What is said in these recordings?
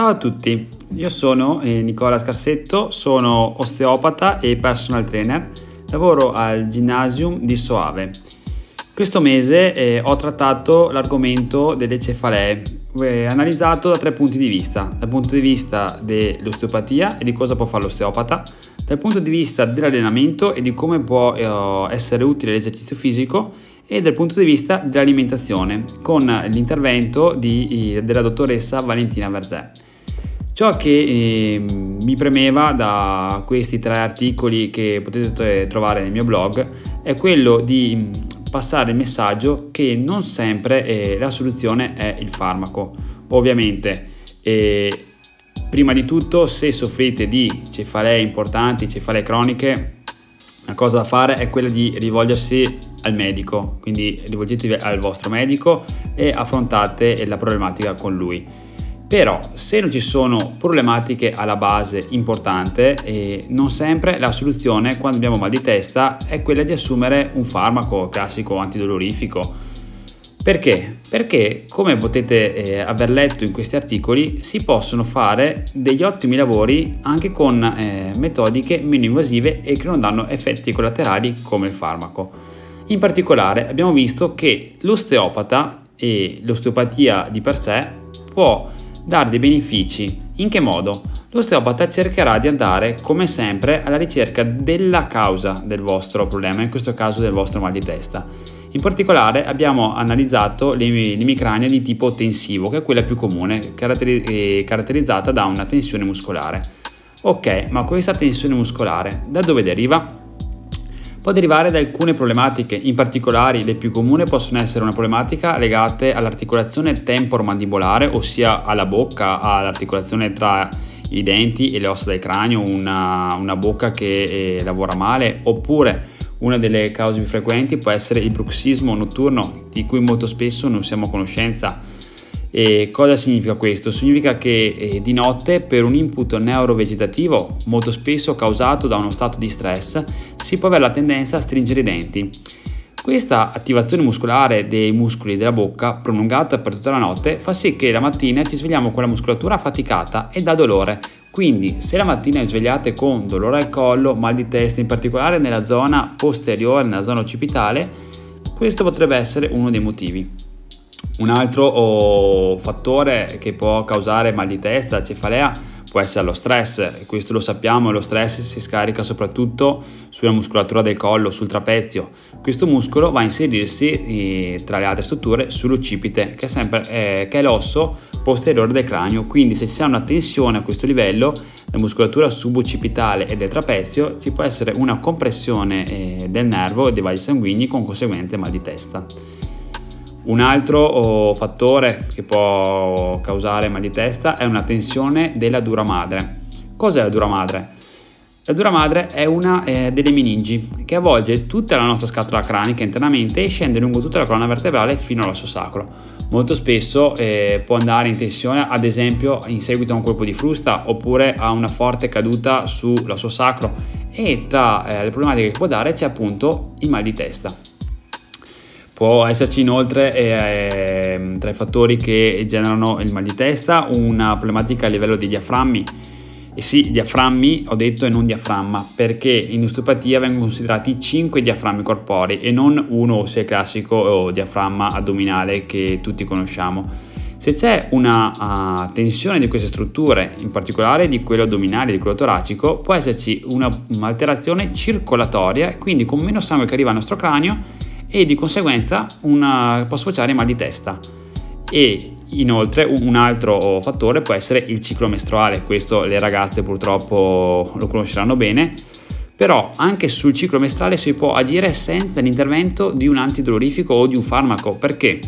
Ciao a tutti, io sono eh, Nicola Scarsetto, sono osteopata e personal trainer, lavoro al Gymnasium di Soave. Questo mese eh, ho trattato l'argomento delle cefalee, eh, analizzato da tre punti di vista, dal punto di vista dell'osteopatia e di cosa può fare l'osteopata, dal punto di vista dell'allenamento e di come può essere utile l'esercizio fisico e dal punto di vista dell'alimentazione con l'intervento di, della dottoressa Valentina Verzè. Ciò che eh, mi premeva da questi tre articoli che potete trovare nel mio blog è quello di mm, passare il messaggio che non sempre eh, la soluzione è il farmaco. Ovviamente, eh, prima di tutto, se soffrite di cefalee importanti, cefalee croniche, la cosa da fare è quella di rivolgersi al medico, quindi rivolgetevi al vostro medico e affrontate la problematica con lui. Però se non ci sono problematiche alla base importante, eh, non sempre la soluzione quando abbiamo mal di testa è quella di assumere un farmaco classico antidolorifico. Perché? Perché, come potete eh, aver letto in questi articoli, si possono fare degli ottimi lavori anche con eh, metodiche meno invasive e che non danno effetti collaterali come il farmaco. In particolare abbiamo visto che l'osteopata e l'osteopatia di per sé può dare dei benefici. In che modo? L'osteopata cercherà di andare, come sempre, alla ricerca della causa del vostro problema, in questo caso del vostro mal di testa. In particolare abbiamo analizzato l'emicrania di tipo tensivo, che è quella più comune, caratterizzata da una tensione muscolare. Ok, ma questa tensione muscolare da dove deriva? Può derivare da alcune problematiche, in particolare le più comuni possono essere una problematica legate all'articolazione temporomandibolare, ossia alla bocca, all'articolazione tra i denti e le ossa del cranio, una, una bocca che eh, lavora male, oppure una delle cause più frequenti può essere il bruxismo notturno, di cui molto spesso non siamo a conoscenza e cosa significa questo? Significa che eh, di notte per un input neurovegetativo, molto spesso causato da uno stato di stress, si può avere la tendenza a stringere i denti. Questa attivazione muscolare dei muscoli della bocca, prolungata per tutta la notte, fa sì che la mattina ci svegliamo con la muscolatura affaticata e dà dolore. Quindi, se la mattina vi svegliate con dolore al collo, mal di testa, in particolare nella zona posteriore, nella zona occipitale, questo potrebbe essere uno dei motivi. Un altro fattore che può causare mal di testa, cefalea, può essere lo stress, questo lo sappiamo, lo stress si scarica soprattutto sulla muscolatura del collo, sul trapezio. Questo muscolo va a inserirsi eh, tra le altre strutture sull'occipite, che è, sempre, eh, che è l'osso posteriore del cranio, quindi se ha una tensione a questo livello, la muscolatura suboccipitale e del trapezio, ci può essere una compressione eh, del nervo e dei vasi sanguigni con conseguente mal di testa. Un altro oh, fattore che può causare mal di testa è una tensione della dura madre. Cos'è la dura madre? La dura madre è una eh, delle meningi che avvolge tutta la nostra scatola cranica internamente e scende lungo tutta la colonna vertebrale fino all'osso sacro. Molto spesso eh, può andare in tensione, ad esempio in seguito a un colpo di frusta oppure a una forte caduta sull'osso sacro e tra eh, le problematiche che può dare c'è appunto il mal di testa. Può esserci inoltre eh, tra i fattori che generano il mal di testa una problematica a livello di diaframmi. E sì, diaframmi ho detto e non diaframma, perché in osteopatia vengono considerati 5 diaframmi corporei e non uno, ossia il classico diaframma addominale che tutti conosciamo. Se c'è una uh, tensione di queste strutture, in particolare di quello addominale di quello toracico, può esserci un'alterazione circolatoria, quindi con meno sangue che arriva al nostro cranio e di conseguenza una, può sfociare mal di testa. E inoltre un altro fattore può essere il ciclo mestruale, questo le ragazze purtroppo lo conosceranno bene, però anche sul ciclo mestruale si può agire senza l'intervento di un antidolorifico o di un farmaco, perché?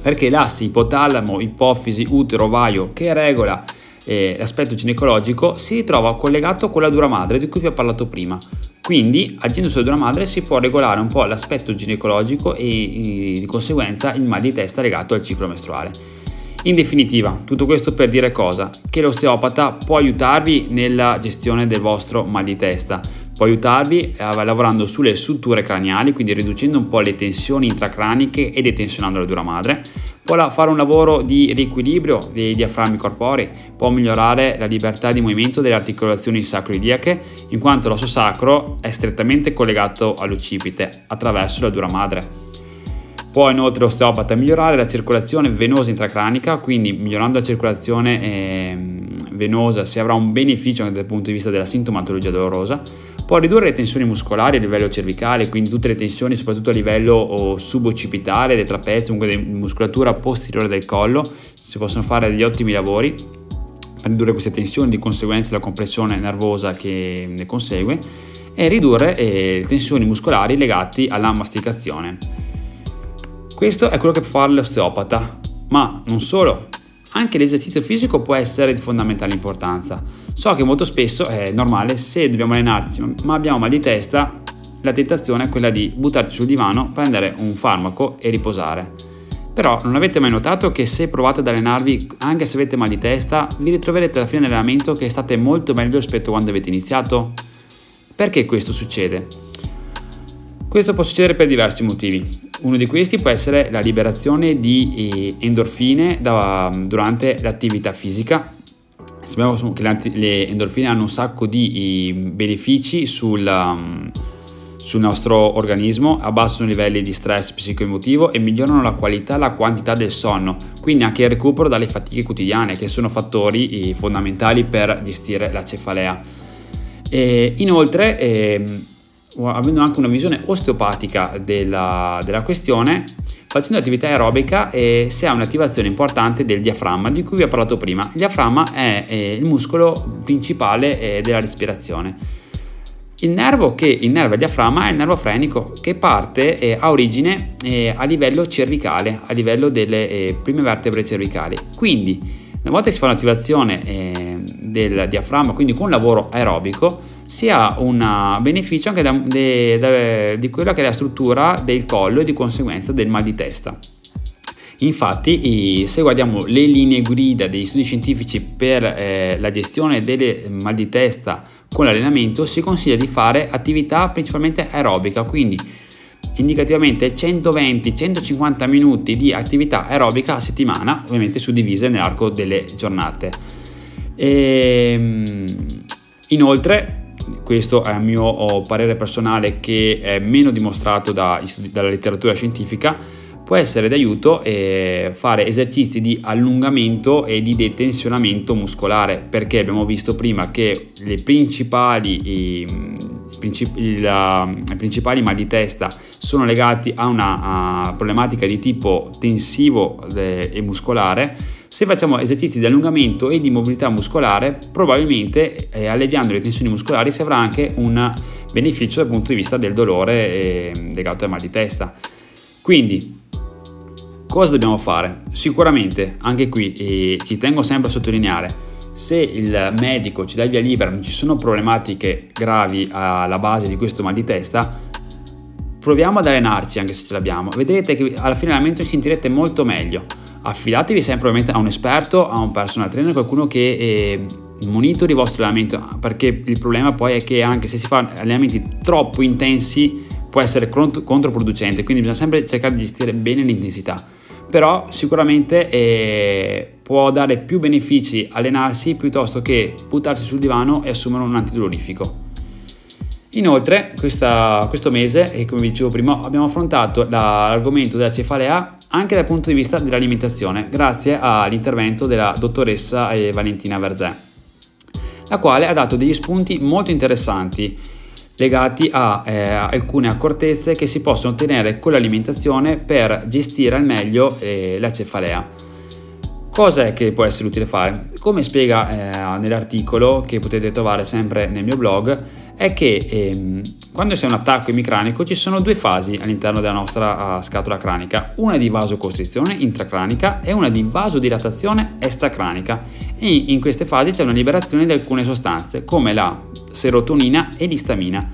Perché l'asse ipotalamo, ipofisi, utero, ovaio che regola eh, l'aspetto ginecologico si ritrova collegato con la dura madre di cui vi ho parlato prima. Quindi, agendo sulla dura madre, si può regolare un po' l'aspetto ginecologico e, di conseguenza il mal di testa legato al ciclo mestruale. In definitiva, tutto questo per dire cosa? Che l'osteopata può aiutarvi nella gestione del vostro mal di testa, può aiutarvi eh, lavorando sulle strutture craniali, quindi riducendo un po' le tensioni intracraniche e detensionando la dura madre, può fare un lavoro di riequilibrio dei diaframmi corporei, può migliorare la libertà di movimento delle articolazioni sacroiliache, in quanto l'osso sacro è strettamente collegato all'occipite attraverso la dura madre. Può inoltre l'osteopata migliorare la circolazione venosa intracranica, quindi migliorando la circolazione eh, venosa si avrà un beneficio anche dal punto di vista della sintomatologia dolorosa. Può ridurre le tensioni muscolari a livello cervicale, quindi tutte le tensioni soprattutto a livello suboccipitale, dei trapezi, comunque di muscolatura posteriore del collo, si possono fare degli ottimi lavori per ridurre queste tensioni, di conseguenza la compressione nervosa che ne consegue e ridurre eh, le tensioni muscolari legate alla masticazione. Questo è quello che può fare l'osteopata, ma non solo, anche l'esercizio fisico può essere di fondamentale importanza. So che molto spesso è normale se dobbiamo allenarci ma abbiamo mal di testa, la tentazione è quella di buttarci sul divano, prendere un farmaco e riposare. Però non avete mai notato che se provate ad allenarvi anche se avete mal di testa, vi ritroverete alla fine dell'allenamento che state molto meglio rispetto a quando avete iniziato? Perché questo succede? Questo può succedere per diversi motivi. Uno di questi può essere la liberazione di eh, endorfine da, durante l'attività fisica. Sappiamo che le endorfine hanno un sacco di benefici sul, um, sul nostro organismo, abbassano i livelli di stress psicoemotivo e migliorano la qualità e la quantità del sonno, quindi anche il recupero dalle fatiche quotidiane, che sono fattori fondamentali per gestire la cefalea. E inoltre, eh, avendo anche una visione osteopatica della, della questione, facendo attività aerobica eh, si ha un'attivazione importante del diaframma di cui vi ho parlato prima. Il diaframma è, è il muscolo principale eh, della respirazione. Il nervo che innerva il diaframma è il nervo frenico che parte eh, a origine eh, a livello cervicale, a livello delle eh, prime vertebre cervicali. Quindi, una volta che si fa un'attivazione eh, del diaframma, quindi con un lavoro aerobico, si ha un beneficio anche da, de, da, di quella che è la struttura del collo e di conseguenza del mal di testa. Infatti, se guardiamo le linee guida degli studi scientifici per eh, la gestione del mal di testa con l'allenamento, si consiglia di fare attività principalmente aerobica, quindi indicativamente 120-150 minuti di attività aerobica a settimana, ovviamente suddivise nell'arco delle giornate. E, ehm, inoltre, questo è a mio oh, parere personale che è meno dimostrato da, dalla letteratura scientifica, può essere d'aiuto eh, fare esercizi di allungamento e di detensionamento muscolare perché abbiamo visto prima che le principali, i, i, la, i principali mal di testa sono legati a una a problematica di tipo tensivo eh, e muscolare se facciamo esercizi di allungamento e di mobilità muscolare, probabilmente eh, alleviando le tensioni muscolari si avrà anche un beneficio dal punto di vista del dolore eh, legato al mal di testa. Quindi, cosa dobbiamo fare? Sicuramente, anche qui eh, ci tengo sempre a sottolineare, se il medico ci dà via libera, non ci sono problematiche gravi alla base di questo mal di testa, proviamo ad allenarci anche se ce l'abbiamo. Vedrete che alla fine dell'allenamento vi sentirete molto meglio affidatevi sempre ovviamente a un esperto, a un personal trainer, qualcuno che eh, monitori il vostro allenamento, perché il problema poi è che anche se si fa allenamenti troppo intensi può essere controproducente, quindi bisogna sempre cercare di gestire bene l'intensità. Però sicuramente eh, può dare più benefici allenarsi piuttosto che buttarsi sul divano e assumere un antidolorifico. Inoltre, questa, questo mese, e come vi dicevo prima, abbiamo affrontato l'argomento della cefalea anche dal punto di vista dell'alimentazione, grazie all'intervento della dottoressa eh, Valentina Verzè, la quale ha dato degli spunti molto interessanti legati a eh, alcune accortezze che si possono ottenere con l'alimentazione per gestire al meglio eh, la cefalea. Cosa è che può essere utile fare? Come spiega eh, nell'articolo che potete trovare sempre nel mio blog, è che ehm, quando c'è un attacco emicranico ci sono due fasi all'interno della nostra uh, scatola cranica, una di vasocostrizione intracranica e una di vasodilatazione extracranica e in queste fasi c'è una liberazione di alcune sostanze come la serotonina e l'istamina.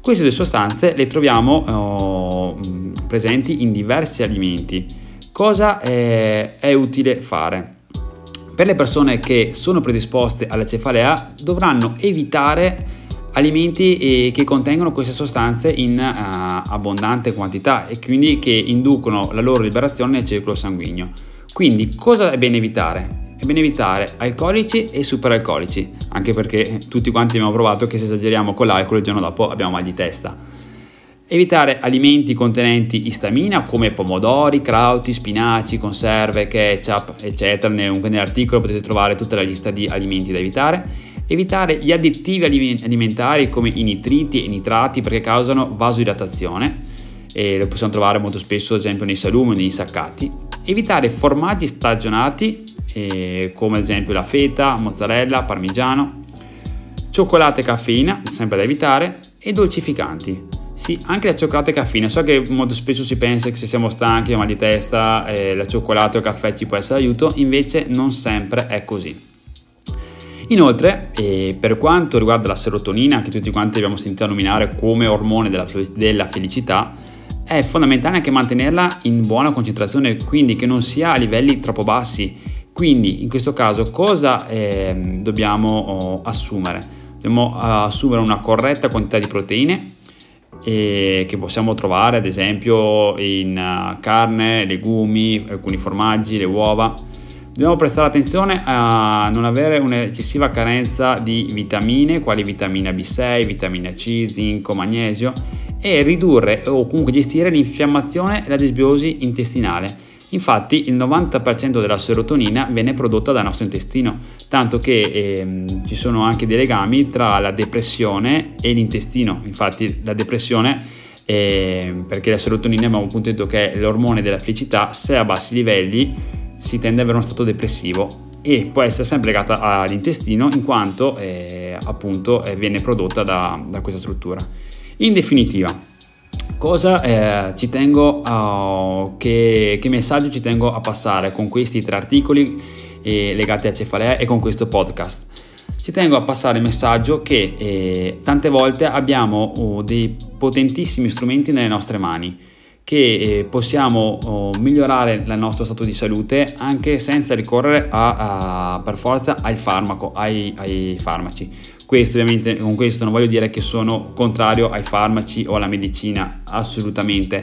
Queste due sostanze le troviamo oh, presenti in diversi alimenti. Cosa è, è utile fare? Per le persone che sono predisposte alla cefalea dovranno evitare alimenti eh, che contengono queste sostanze in uh, abbondante quantità e quindi che inducono la loro liberazione nel circolo sanguigno. Quindi cosa è bene evitare? È bene evitare alcolici e superalcolici, anche perché tutti quanti abbiamo provato che se esageriamo con l'alcol il giorno dopo abbiamo mal di testa. Evitare alimenti contenenti istamina come pomodori, crauti, spinaci, conserve, ketchup, eccetera. Nell'articolo potete trovare tutta la lista di alimenti da evitare Evitare gli additivi alimentari come i nitriti e i nitrati perché causano vasodilatazione e lo possiamo trovare molto spesso ad esempio nei salumi o negli insaccati. Evitare formaggi stagionati eh, come ad esempio la feta, mozzarella, parmigiano, cioccolato e caffeina, sempre da evitare, e dolcificanti. Sì, anche la cioccolata e caffeina. So che molto spesso si pensa che se siamo stanchi o mal di testa, eh, la cioccolato o il caffè ci può essere d'aiuto, invece non sempre è così. Inoltre, eh, per quanto riguarda la serotonina, che tutti quanti abbiamo sentito nominare come ormone della, della felicità, è fondamentale anche mantenerla in buona concentrazione, quindi che non sia a livelli troppo bassi. Quindi in questo caso cosa eh, dobbiamo oh, assumere? Dobbiamo uh, assumere una corretta quantità di proteine eh, che possiamo trovare ad esempio in uh, carne, legumi, alcuni formaggi, le uova Dobbiamo prestare attenzione a non avere un'eccessiva carenza di vitamine, quali vitamina B6, vitamina C, zinco, magnesio e ridurre o comunque gestire l'infiammazione e la disbiosi intestinale. Infatti il 90% della serotonina viene prodotta dal nostro intestino, tanto che eh, ci sono anche dei legami tra la depressione e l'intestino. Infatti la depressione, eh, perché la serotonina abbiamo appunto detto che è l'ormone della felicità, se a bassi livelli si tende ad avere uno stato depressivo e può essere sempre legata all'intestino in quanto eh, appunto eh, viene prodotta da, da, questa struttura. In definitiva, cosa eh, ci tengo a, che, che, messaggio ci tengo a passare con questi tre articoli eh, legati a cefalea e con questo podcast? Ci tengo a passare il messaggio che eh, tante volte abbiamo oh, dei potentissimi strumenti nelle nostre mani che eh, possiamo oh, migliorare il nostro stato di salute anche senza ricorrere a, a, per forza al farmaco, ai, ai, farmaci. Questo ovviamente con questo non voglio dire che sono contrario ai farmaci o alla medicina, assolutamente.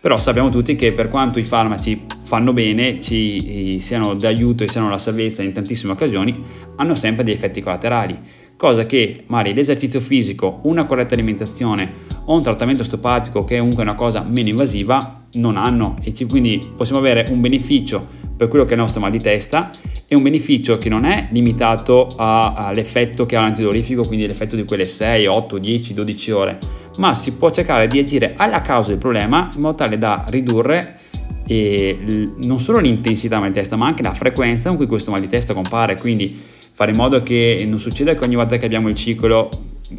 Però sappiamo tutti che per quanto i farmaci fanno bene, ci siano d'aiuto e siano la salvezza in tantissime occasioni, hanno sempre degli effetti collaterali cosa che magari l'esercizio fisico, una corretta alimentazione o un trattamento osteopatico che è comunque una cosa meno invasiva non hanno e quindi possiamo avere un beneficio per quello che è il nostro mal di testa e un beneficio che non è limitato all'effetto che ha l'antidolorifico, quindi l'effetto di quelle 6, 8, 10, 12 ore, ma si può cercare di agire alla causa del problema in modo tale da ridurre e non solo l'intensità mal di testa ma anche la frequenza con cui questo mal di testa compare, quindi fare in modo che non succeda che ogni volta che abbiamo il ciclo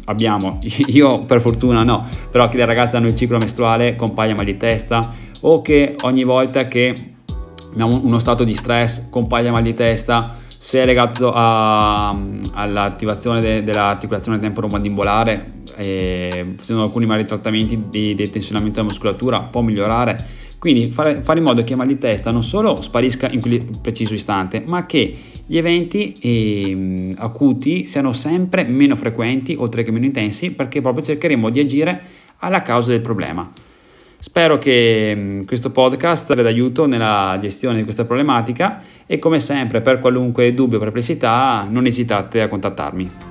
abbiamo, io per fortuna no, però che le ragazze hanno il ciclo mestruale compaia mal di testa o che ogni volta che uno stato di stress compaia mal di testa se è legato a, all'attivazione de, dell'articolazione temporomandibolare eh, facendo alcuni vari trattamenti di detensionamento della muscolatura può migliorare quindi fare, fare in modo che il mal di testa non solo sparisca in quel preciso istante, ma che gli eventi eh, acuti siano sempre meno frequenti, oltre che meno intensi, perché proprio cercheremo di agire alla causa del problema. Spero che mm, questo podcast sia d'aiuto nella gestione di questa problematica e come sempre per qualunque dubbio o perplessità non esitate a contattarmi.